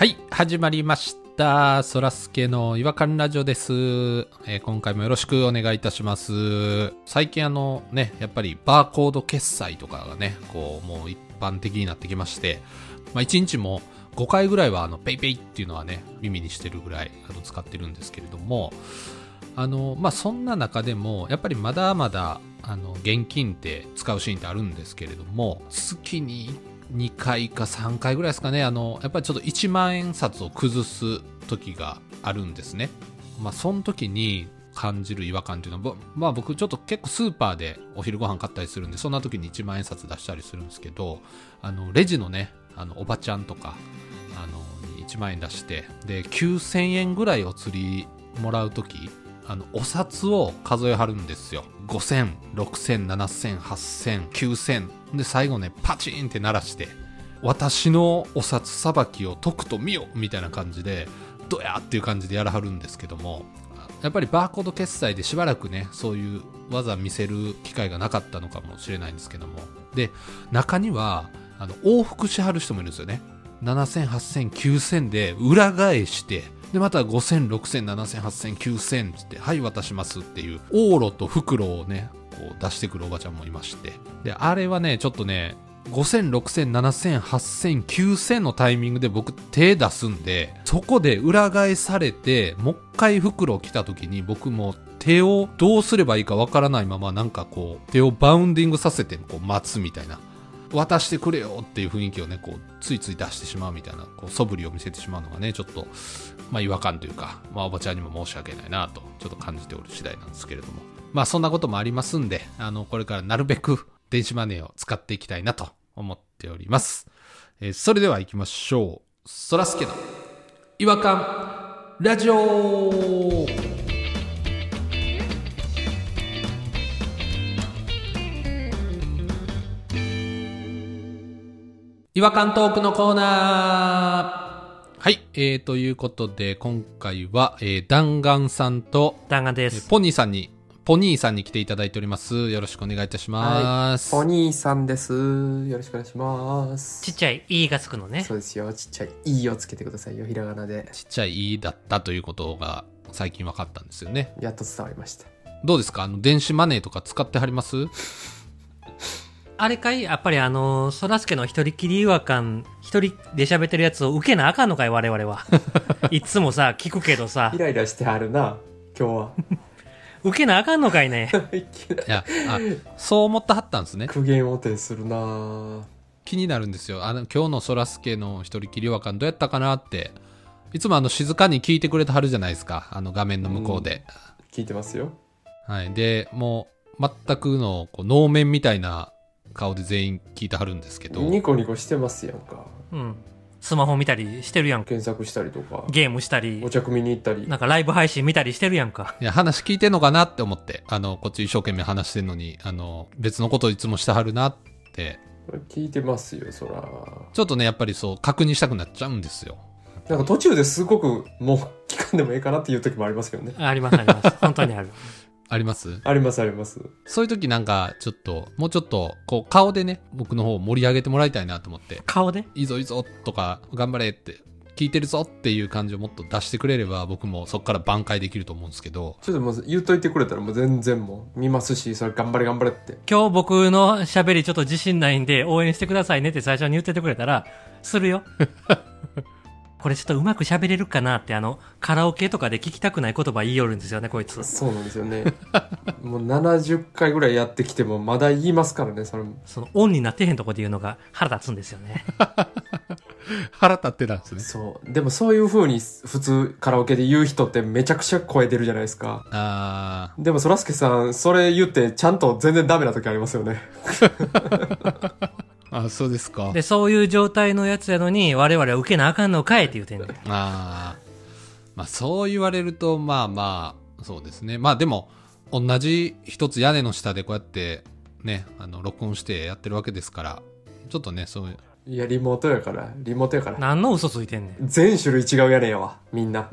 はい、始まりました。そらすけの違和感ラジオです、えー今回もよろしくお願いいたします。最近あのね、やっぱりバーコード決済とかがね、こう、もう一般的になってきまして、まあ一日も5回ぐらいはあの、ペイペイっていうのはね、耳にしてるぐらいあの使ってるんですけれども、あの、まあそんな中でも、やっぱりまだまだ、あの、現金って使うシーンってあるんですけれども、月に2回か3回ぐらいですかね、あの、やっぱりちょっと1万円札を崩す時があるんですね。まあ、その時に感じる違和感っていうのは、まあ僕ちょっと結構スーパーでお昼ご飯買ったりするんで、そんな時に1万円札出したりするんですけど、あの、レジのね、あの、おばちゃんとか、あの、1万円出して、で、9000円ぐらいお釣りもらう時あの、お札を数えはるんですよ。5000、6000、7000、8000、9000。で、最後ね、パチンって鳴らして、私のお札さばきを解くと見よみたいな感じで、どやっていう感じでやらはるんですけども、やっぱりバーコード決済でしばらくね、そういう技見せる機会がなかったのかもしれないんですけども。で、中には、あの、往復しはる人もいるんですよね。7000、8000、9000で裏返して、で、また5000、6000、7000、8000、9000つって、はい、渡しますっていう、往路と袋をね、こう出してくるおばちゃんもいまして。で、あれはね、ちょっとね、5000、6000、7000、8000、9000のタイミングで僕手出すんで、そこで裏返されて、もう一回袋来た時に僕も手をどうすればいいかわからないままなんかこう、手をバウンディングさせてこう待つみたいな。渡してくれよっていう雰囲気をね、こう、ついつい出してしまうみたいな、こう、素振りを見せてしまうのがね、ちょっと、まあ違和感というか、まあおばちゃんにも申し訳ないなと、ちょっと感じておる次第なんですけれども。まあそんなこともありますんで、あの、これからなるべく電子マネーを使っていきたいなと思っております。えーそれでは行きましょう。そらすけの違和感ラジオ違和感トークのコーナーはい、えー、ということで、今回は、えー、弾丸さんと、弾丸です。えーポニーさんに、ポニーさんに来ていただいております。よろしくお願いいたします。お兄さんです。よろしくお願いします。ちっちゃい E がつくのねそ。うですよ。ちっちゃい「い」をつけてくださいよ。ひらがなで。ちっちゃい E だったということが最近分かったんですよね。やっと伝わりました。どうですか？あの、電子マネーとか使ってはります？あれかい？やっぱりあのー、そらすけの一人きり違和感、一人で喋ってるやつを受けなあかんのかい我々は。いつもさ、聞くけどさイ、ライラしてはるな。今日は。受けなあかんのかいね。いきないや、あ、そう思ってはったんですね。苦言を呈するな気になるんですよ。あの、今日のそらすけの一人きり違和感どうやったかなって。いつもあの、静かに聞いてくれてはるじゃないですか。あの、画面の向こうで。聞いてますよ。はい。で、もう、全くの、こう、能面みたいな顔で全員聞いてはるんですけど。ニコニコしてますやんか。うん。スマホ見たりしてるやんか。検索したりとか。ゲームしたりお、茶組に行ったり。なんかライブ配信見たりしてるやんか。いや、話聞いてんのかなって思って、あの、こっち一生懸命話してんのに、あの、別のこといつもしてはるなって、聞いてますよ、そら。ちょっとね、やっぱりそう、確認したくなっちゃうんですよ。なんか途中ですごくもう聞かんでもいいかなっていう時もありますけどね。ありますあります。本当にある。あります？ありますあります。そういう時なんか、ちょっと、もうちょっと、こう、顔でね、僕の方を盛り上げてもらいたいなと思って、顔で？いいぞいいぞとか、頑張れって、聞いてるぞっていう感じをもっと出してくれれば、僕もそこから挽回できると思うんですけど、ちょっともう言っといてくれたらもう全然もう見ますし、それ頑張れ頑張れって。今日僕の喋りちょっと自信ないんで応援してくださいねって最初に言っててくれたら、するよ。これちょっとうまく喋れるかなってあの、カラオケとかで聞きたくない言葉言いよるんですよね、こいつ。そうなんですよね。もう70回ぐらいやってきてもまだ言いますからね、それも。その、オンになってへんとこで言うのが腹立つんですよね。腹立ってたんですね。そう。でもそういう風に普通カラオケで言う人ってめちゃくちゃ声出るじゃないですか。あでもそらすけさん、それ言ってちゃんと全然ダメな時ありますよね。ーあ、そうですか。で、そういう状態のやつやのに、我々は受けなあかんのかいって言うてんねん。ああ。まあそう言われると、まあまあ、そうですね。まあでも、同じ一つ屋根の下でこうやって、ね、あの、録音してやってるわけですから、ちょっとね、そういう、いや、リモートやから、リモートやから。何の嘘ついてんねん。全種類違う屋根やわ、みんな。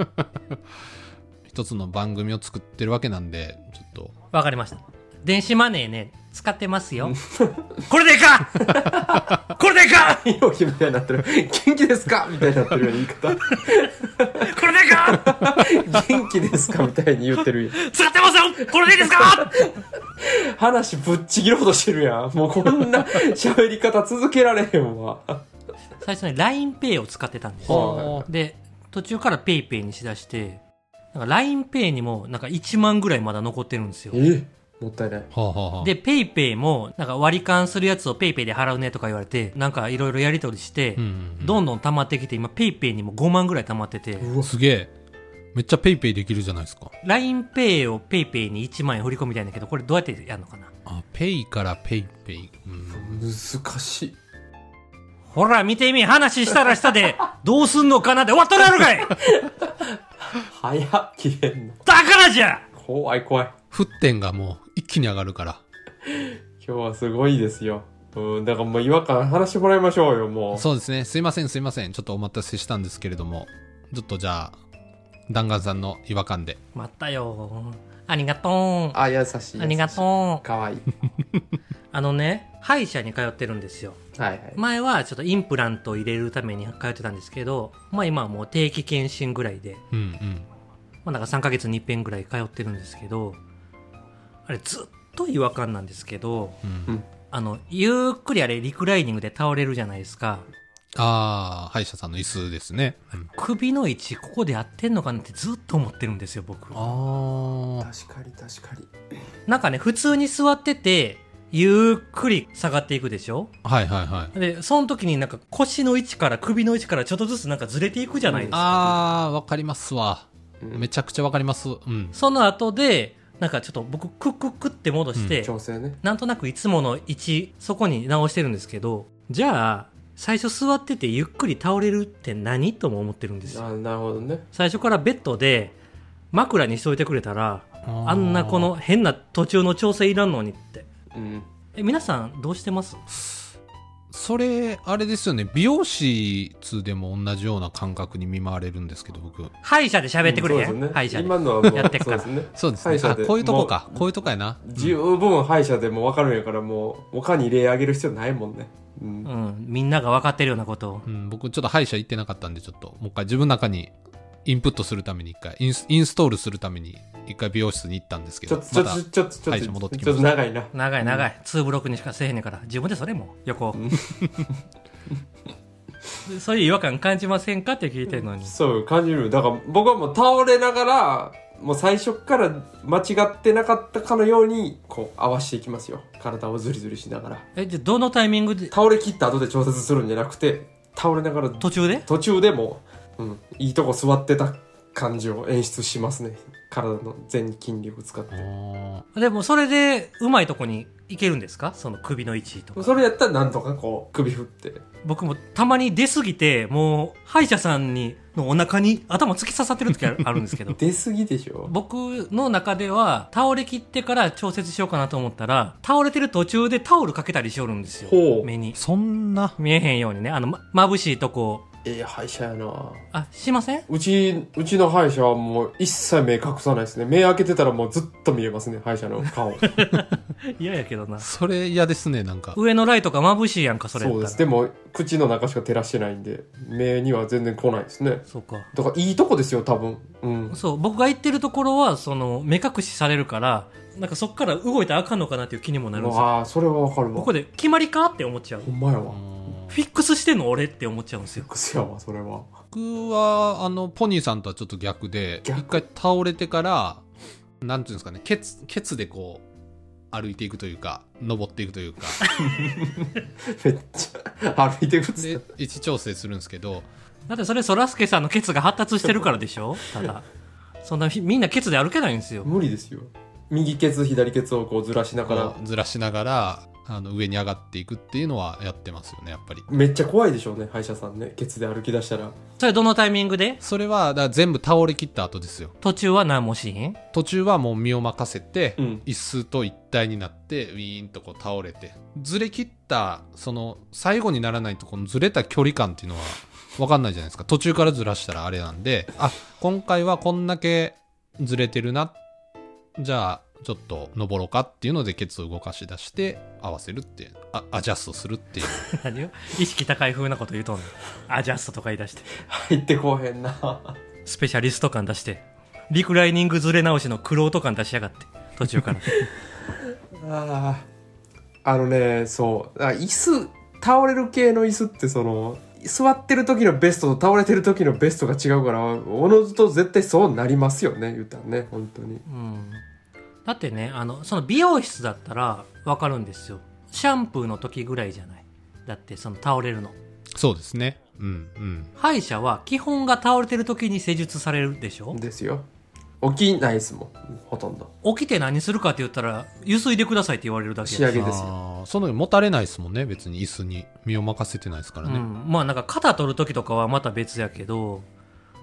一つの番組を作ってるわけなんで、ちょっと、わかりました。電子マネーね、使ってますよ。これでいいか これでいいかひろきみたいになってる。元気ですか？みたいになってるような言い方。これでいいか元気ですか？みたいに言ってるやん。使ってますよこれでいいですか話ぶっちぎろうとしてるやん。もうこんな喋り方続けられへんわ。最初ね、LINEPay を使ってたんですよ。で、途中から PayPay にしだして、なんか LINEPay にもなんか1万ぐらいまだ残ってるんですよ。え？もったいない。はあはあはあで、PayPay もなんか割り勘するやつを PayPay で払うねとか言われて、なんかいろいろやり取りして、うんうんどんどん溜まってきて、今 PayPay にも5万ぐらい溜まってて、うんすげえ。めっちゃペイペイできるじゃないですか。LINEPay を PayPay に1万円振り込みたいんだけど、これどうやってやるのかな？あ、ペイからペイペイ。うん難しい。ほら、見てみ、話したらしたで、どうすんのかなって終わっとるやろかい 早っ、切れんの。だからじゃ怖い怖い。沸点がもう一気に上がるから。今日はすごいですよ。うん、だからもう違和感話してもらいましょうよ、もう。そうですね。すいません、すいません。ちょっとお待たせしたんですけれども、ちょっとじゃあ、弾丸さんの違和感で。またよ。ありがとう。あ、優しい。ありがとう。かわいい。あのね、歯医者に通ってるんですよ。はいはい。前はちょっとインプラントを入れるために通ってたんですけど、まあ今はもう定期検診ぐらいで、うんうん。まあなんか3ヶ月に一遍ぐらい通ってるんですけど、あれずっと違和感なんですけど、うんうんあの、ゆっくりあれリクライニングで倒れるじゃないですか。ああ、歯医者さんの椅子ですね。うん首の位置ここで合ってんのかなってずっと思ってるんですよ、僕。あ確かに確かに。なんかね、普通に座ってて、ゆっくり下がっていくでしょ？あ。はいはいはい。で、その時になんか腰の位置から首の位置からちょっとずつなんかずれていくじゃないですか。ああ、わかりますわ。うんめちゃくちゃわかります。うん。その後で、なんかちょっと僕クックックって戻して、調整ね。なんとなくいつもの位置、そこに直してるんですけど、じゃあ、最初座っててゆっくり倒れるって何とも思ってるんですよ。あなるほどね。最初からベッドで枕にしといてくれたら、あんなこの変な途中の調整いらんのにって。うん。え、皆さんどうしてます？それ、あれですよね。美容室でも同じような感覚に見舞われるんですけど、僕。歯医者で喋ってくれへん、そうですね歯医者で。今のはもうやってっからそうですね。そうですね。あ、歯医者でこういうとこかも。こういうとこやな。十分歯医者でも分かるんやからもう他に例あげる必要ないもんね。うんう。ん、みんなが分かってるようなことを。うん、僕ちょっと歯医者行ってなかったんで、ちょっともう一回自分の中にインプットするために一回、インスインストールするために一回美容室に行ったんですけど、ちょっと、ちょっと、ちょっと、ちょっと、ち者戻ってきました。ょっと長いな。長い長い、ツーブロックにしかせえへんねんから自分でそれも横。で そういう違和感感じませんかって聞いてるのに。そう、感じる。だから僕はもう倒れながら、もう最初から間違ってなかったかのように、こう合わしていきますよ。体をズリズリしながら。えじゃあどのタイミングで？倒れ切った後で調節するんじゃなくて、倒れながら途中で？途中でも、うん、いいとこ座ってた感じを演出しますね。体の全筋力使って。あでもそれでうまいとこに行けるんですか？その首の位置とか。それやったらなんとかこう、首振って。僕もたまに出すぎてもう歯医者さんにのお腹に頭突き刺さってる時あるあるんですけど。出すぎでしょ。僕の中では倒れ切ってから調節しようかなと思ったら倒れてる途中でタオルかけたりしよるんですよ。目に。ーそんな、見えへんようにね。あのま眩しいとこええ歯医者やなあしません？うち、うちの歯医者はもう一切目隠さないですね。目開けてたらもうずっと見えますね、歯医者の顔。嫌やけどなそれ嫌ですね、なんか。上のライトが眩しいやんかそれそうです。でも、口の中しか照らしてないんで、目には全然来ないですね。そうかだからいいとこですよ、多分。うん。そう僕が行ってるところはその目隠しされるからなんかそっから動いたらあかんのかなっていう気にもなるんですよああ、それはわかるわ。ここで決まりかって思っちゃうほんまやわ。フィックスしてんの俺って思っちゃうんですよ。くせやわ、それは。僕は、あの、ポニーさんとはちょっと逆で、逆。一回倒れてから、なんていうんですかね、ケツ、ケツでこう、歩いていくというか、登っていくというか、めっちゃ、歩いてくっつでっ、位置調整するんですけど、だってそれそらすけさんのケツが発達してるからでしょ？ただ。そんなみんなケツで歩けないんですよ。無理ですよ。右ケツ、左ケツをこうずらしながら。こ。うずらしながら、あの、上に上がっていくっていうのはやってますよね、やっぱり。めっちゃ怖いでしょうね、歯医者さんね。ケツで歩き出したら。それどのタイミングで？それは、だから全部倒れ切った後ですよ。途中は何もしへん？途中はもう身を任せて、うん椅子と一体になってウィーンとこう倒れてずれ切ったその最後にならないとこのずれた距離感っていうのは分かんないじゃないですか途中からずらしたらあれなんであ今回はこんだけずれてるなじゃあちょっと登ろうかっていうのでケツを動かし出して合わせるってあアジャストするっていう。何よ意識高い風なこと言うとんの？アジャストとか言い出して。入ってこうへんな。スペシャリスト感出して。リクライニングずれ直しのクロート感出しやがって。途中から。あああのねそう。あ椅子倒れる系の椅子ってその座ってる時のベストと倒れてる時のベストが違うからおのずと絶対そうなりますよね言うたらね本当に。うんだってねあのその美容室だったら分かるんですよ。シャンプーの時ぐらいじゃない。だってその倒れるの。そうですね。うんうん。歯医者は基本が倒れてる時に施術されるでしょ？ですよ。起きないですもんほとんど。起きて何するかって言ったらゆすいでくださいって言われるだけ。仕上げですよ。その持たれないですもんね。別に椅子に身を任せてないですからね、うん、まあなんか肩取る時とかはまた別やけど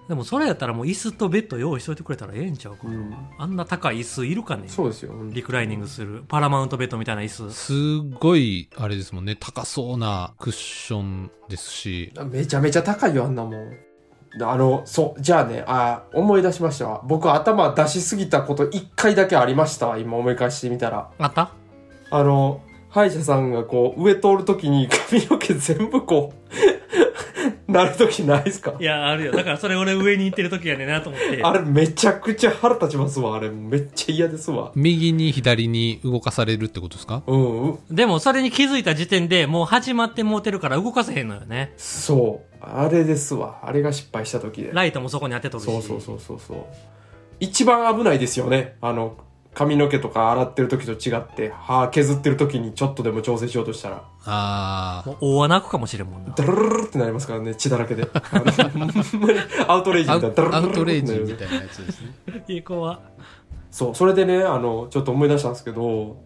でもそれやったらもう椅子とベッド用意しといてくれたらええんちゃうかな、うん。あんな高い椅子いるかね。そうですよ。リクライニングするパラマウントベッドみたいな椅子。すごいあれですもんね。高そうなクッションですし。めちゃめちゃ高いよあんなもん。あのそうじゃあねあ思い出しましたわ。僕頭出しすぎたこと一回だけありましたわ今思い返してみたら。あった？あの歯医者さんがこう上通るときに髪の毛全部こうなるときないですか？いやあるよ。だからそれ俺上に行ってる時やねんなと思って。あれめちゃくちゃ腹立ちますわあれめっちゃ嫌ですわ。右に左に動かされるってことですか？うん。うんでもそれに気づいた時点でもう始まってもうてるから動かせへんのよね。そう。あれですわ。あれが失敗した時で。ライトもそこに当てとるし。そうそうそうそうそう。一番危ないですよね。あの髪の毛とか洗ってる時と違って歯削ってる時にちょっとでも調整しようとしたら。ああもう大穴開くかもしれんもんな。ダルルルルってなりますからね血だらけで。アウトレイジみたいなダルルルルアウトレイジみたいなやつですね。いい子はそうそれでねあのちょっと思い出したんですけど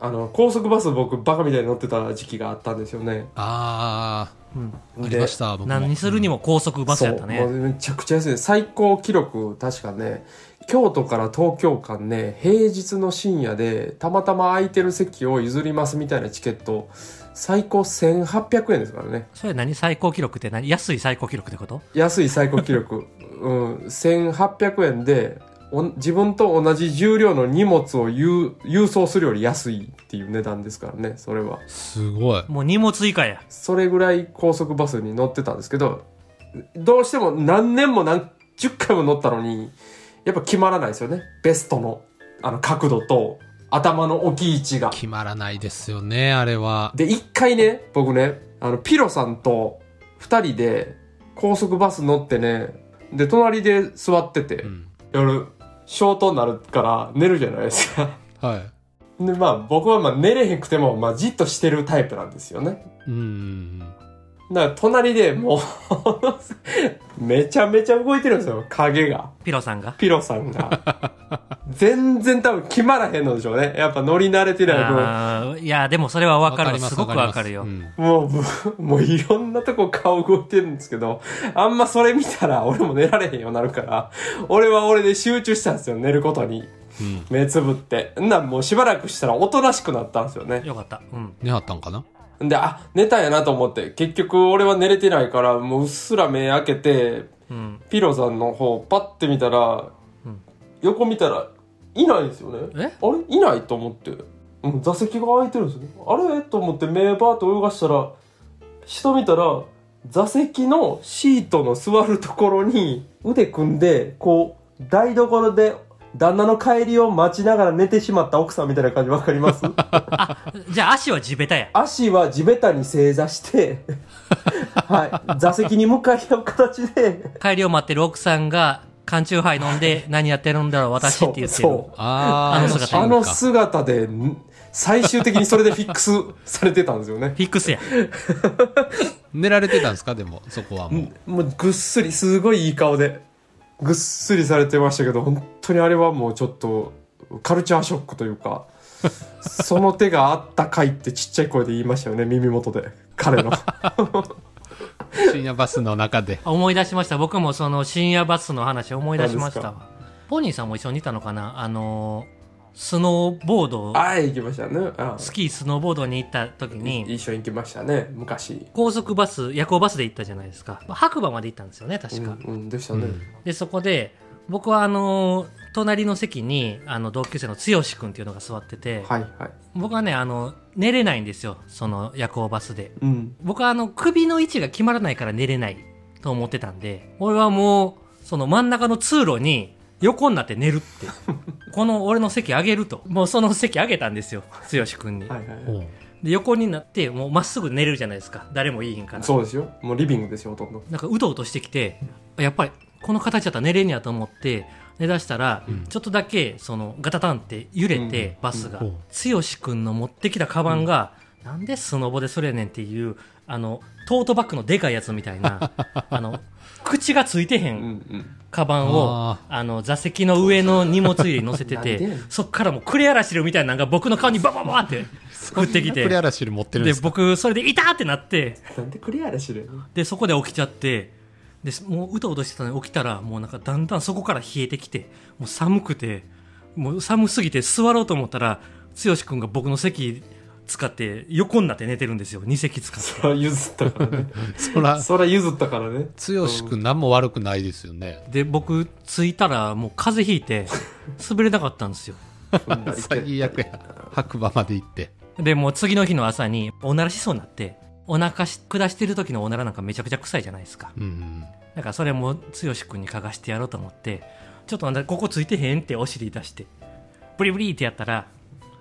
あの高速バス僕バカみたいに乗ってた時期があったんですよね。あうん。あありました僕も。何にするにも高速バスやったね。めちゃくちゃ安い。最高記録確かね京都から東京間ね平日の深夜でたまたま空いてる席を譲りますみたいなチケット最高1800円ですからね。それ何？最高記録って何？安い最高記録ってこと？安い最高記録。うん。1800円でお自分と同じ重量の荷物を郵郵送するより安いっていう値段ですからねそれは。すごい。もう荷物以下や。それぐらい高速バスに乗ってたんですけど、どうしても何年も何十回も乗ったのに、やっぱ決まらないですよね。ベストの、あの角度と頭の置き位置が。決まらないですよねあれはで、一回ね、僕ね、あの、ピロさんと二人で高速バス乗ってね、で、隣で座ってて、うん夜、ショートになるから寝るじゃないですか。はいで、まあ僕はまあ寝れへんくても、まあじっとしてるタイプなんですよね。うんうんだから隣でもう めちゃめちゃ動いてるんですよ、影が。ピロさんが？ピロさんが。全然多分決まらへんのでしょうね。やっぱ乗り慣れてない分。いやでもそれは分かるりますすごく分かるよ、うんもう、もういろんなとこ顔動いてるんですけど、あんまそれ見たら俺も寝られへんようになるから、俺は俺で集中したんですよ、寝ることに。うん目つぶって。んなんもうしばらくしたらおとなしくなったんですよね。よかったうん寝はったんかな？んで、あ、寝たんやなと思って、結局俺は寝れてないから、もううっすら目開けて、うんピロさんの方パッて見たら、うん横見たらいないんですよね。え？あれ？いないと思って、うん、座席が空いてるんですよね。あれ？と思って目バーッと泳がしたら下見たら座席のシートの座るところに腕組んでこう台所で旦那の帰りを待ちながら寝てしまった奥さんみたいな感じわかります？じゃあ足は地べたや。足は地べたに正座して はい。座席に向かい合う形で。帰りを待ってる奥さんが缶チューハイ飲んで何やってるんだろう私って言ってる。そうそう。あの姿。あの姿で、ん最終的にそれでフィックスされてたんですよね。フィックスや。寝られてたんですか？でもそこはもう。もうぐっすり、すごいいい顔で、ぐっすりされてましたけど、本当にあれはもうちょっと、カルチャーショックというか、その手があったかいってちっちゃい声で言いましたよね、耳元で。彼の。深夜バスの中で。思い出しました。僕もその深夜バスの話思い出しました。ポニーさんも一緒にいたのかな？あのスノーボードああ、行きましたね。あスキースノーボードに行った時に一緒に行きましたね、昔。高速バス夜行バスで行ったじゃないですか白馬まで行ったんですよね確か、うん、うん、でしたね。うんでそこで僕はあの隣の席に、あの、同級生の剛くんっていうのが座ってて、はいはい僕はね、あの、寝れないんですよ。その夜行バスで。うん僕はあの、首の位置が決まらないから寝れないと思ってたんで、俺はもう、その真ん中の通路に横になって寝るって。この俺の席あげると。もうその席あげたんですよ。剛くんに。はいはいはいで、横になって、もうまっすぐ寝れるじゃないですか。誰もいいひんから。そうですよもうリビングですよほとんどなんかうとうとしてきて、やっぱりこの形だったら寝れんやと思って、寝だしたら、ちょっとだけ、その、ガタタンって揺れて、うんバスがうん。剛くんの持ってきたカバンが、なんでスノボでそれやねんっていう、あの、トートバッグのでかいやつみたいな、あの、口がついてへうんんうん。カバンをあ、あの、座席の上の荷物入れに乗せてて そっからもうクレアラシルみたいなのが僕の顔にババババって 降ってきて。クレ、アラシル持ってるんで、ですか？僕、それで、いたってなって、なんでクリアラしるで、そこで起きちゃって、で、もううとうとしてたのに起きたら、もうなんかだんだんそこから冷えてきて、もう寒くて、もう寒すぎて座ろうと思ったら、剛くんが僕の席使って横になって寝てるんですよ。2席使って。そら譲ったからね そらそら譲ったからね剛くん何も悪くないですよねで、僕着いたらもう風邪ひいて、滑れなかったんですよ。最悪や白馬まで行ってで、もう次の日の朝におならしそうになって、お腹し下してる時のおならなんかめちゃくちゃ臭いじゃないですか。うんうんだからそれも剛くんに嗅がしてやろうと思って、ちょっとここついてへんってお尻出して、ブリブリってやったら、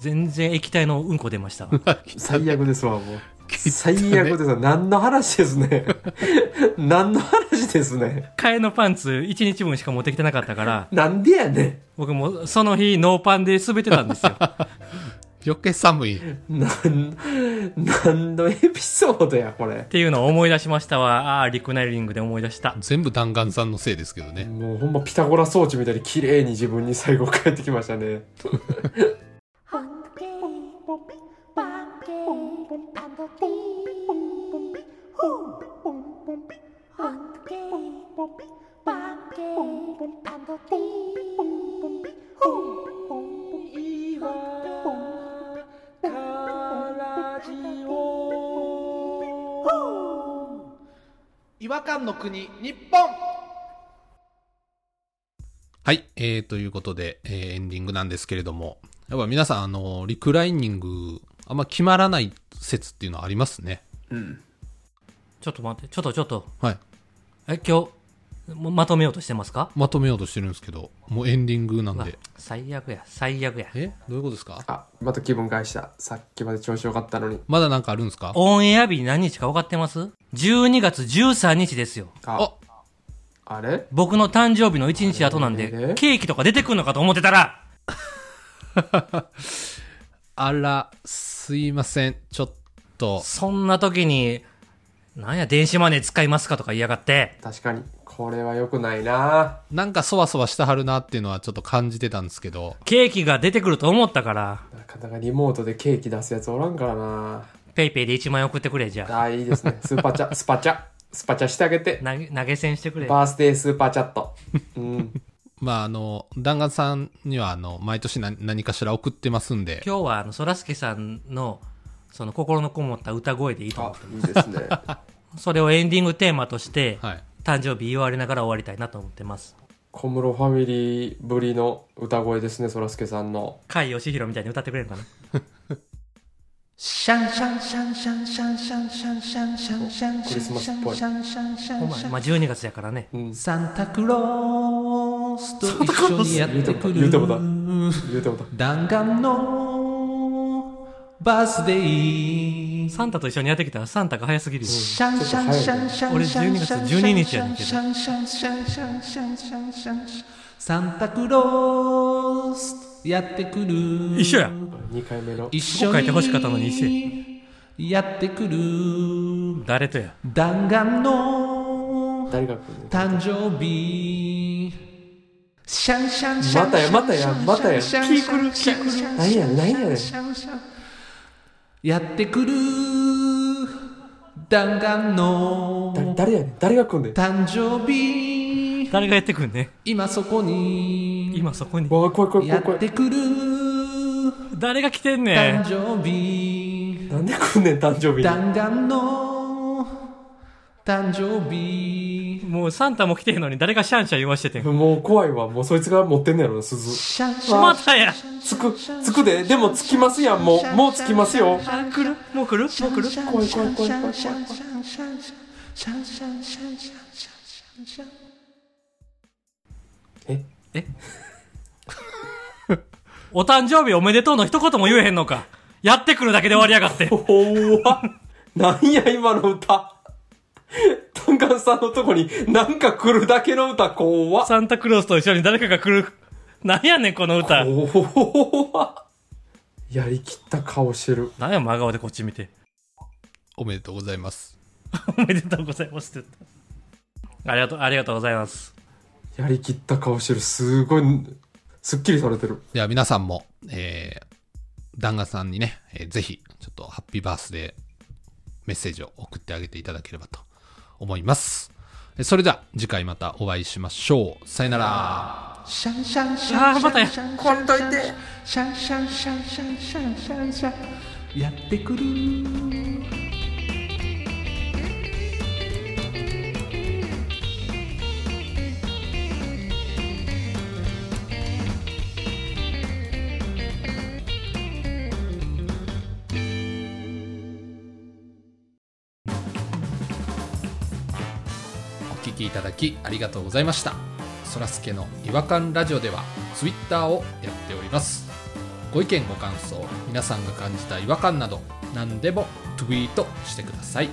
全然液体のうんこ出ました。わ。最悪ですわもう。最悪ですわ。何の話ですね。何の話ですね。替えのパンツ1日分しか持ってきてなかったから、なんでやね僕もその日ノーパンで滑ってたんですよ。余計寒い。んなん何のエピソードやこれ。っていうのを思い出しましたわ。ああー、リクナイリングで思い出した。全部弾丸さんのせいですけどね。もうほんまピタゴラ装置みたいに綺麗に自分に最後帰ってきましたね違和感の国日本。はい、えー、ということで、えーエンディングなんですけれども、やっぱ皆さん、あの、リクライニング、あんま決まらないっ説っていうのはありますね。ちょっと待って、ちょっとちょっと。はい。え、今日、もまとめようとしてますか？まとめようとしてるんですけど、もうエンディングなんで。最悪や、最悪や。え？どういうことですか？あまた気分返したさっきまで調子よかったのにまだなんかあるんですか？オンエア日何日か分かってます ?12 月13日ですよ。ああれ？僕の誕生日の1日後なんえで、ケーキとか出てくるのかと思ってたら、あら、すいません。ちょっと、そんな時に、なんや、電子マネー使いますかとか言いやがって。確かに。これは良くないな。なんかそわそわしてはるなっていうのはちょっと感じてたんですけど、ケーキが出てくると思ったから、なかなかリモートでケーキ出すやつおらんからな。ペイペイで1万円送ってくれ、じゃあ。あいいですね。スーパーチャスパチャスパチャしてあげて。投げ、投げ銭してくれ。バースデースーパーチャット。うんまああの、弾丸さんにはあの、毎年何何かしら送ってますんで、今日は、あの、そらすけさんの、その心のこもった歌声でいいと思あっていいですね。それをエンディングテーマとして、はい。誕生日言われながら終わりたいなと思ってます。小室ファミリーぶりの歌声ですねそらすけさんの。甲斐義弘みたいに歌ってくれるかなシャンシャンシャンシャンシャンシャンシャンシャンシャンシャンクリスマスっぽいシャンシャンシャお前、まあ、12月やからね。うんサンタクロースと一緒にやってくる言うてもだ言うてもた弾丸のバースデーサンタと一緒にやってきたらサンタが早すぎるよ。シャンシャンシャンシャン俺12月12日やねんけどシャンシャンシャンシャンシャンシャンシャンサンタクロースやってくる。一緒や。2回目の。一緒ここ書いて欲しかったのに一緒にやってくる。誰とや？弾丸の誕生日。シャンシャンシャンまたやまたやまたや。シャンシャンシャンシャン何や何やねやってくる弾丸の誰誰やねん誰が来んねん誕生日誰がやってくんね今そこに。今そこに。わあ怖い怖いや怖い怖い。ってくる。誰が来てんね誕ん。生日。なんで来んねん誕生日に？弾丸の。誕生日。もうサンタも来てへんのに誰がシャンシャン言わしててん？もう怖いわ。もうそいつが持ってんねやろな、鈴。シャンシャン。またやつく、つくで。でもつきますやん、もう。もうつきますよ。あ、来る？もう来る？もう来る？怖い怖い怖い怖い怖い。え？お誕生日おめでとうの一言も言えへんのか？やってくるだけで終わりやがって。怖っ。なんや、今の歌？タンカンさんのとこになんか来るだけの歌、怖っ。サンタクロースと一緒に誰かが来る。なんやねん、この歌。怖っ。やりきった顔してる。なんや、真顔でこっち見て。おめでとうございます。おめでとうございますって言った。ありがとう、ありがとうございます。やりきった顔してる。すごい、すっきりされてる。では皆さんも、えー、弾丸さんにね、えーぜひ、ちょっとハッピーバースデーメッセージを送ってあげていただければと思います。えそれでは次回またお会いしましょう。さよなら。シャンシャンシあー、ャンまたや。こんといてシャンシャンシャンシャンシャンシャンシャンやってくるきいただきありがとうございました。そらすけの違和感ラジオではツイッターをやっております。ご意見ご感想、皆さんが感じた違和感など何でもツイートしてください。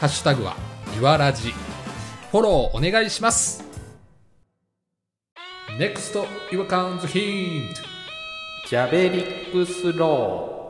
ハッシュタグはいわらじ。フォローお願いします。NEXT 違和感 's ヒント。ジャベリックスロー。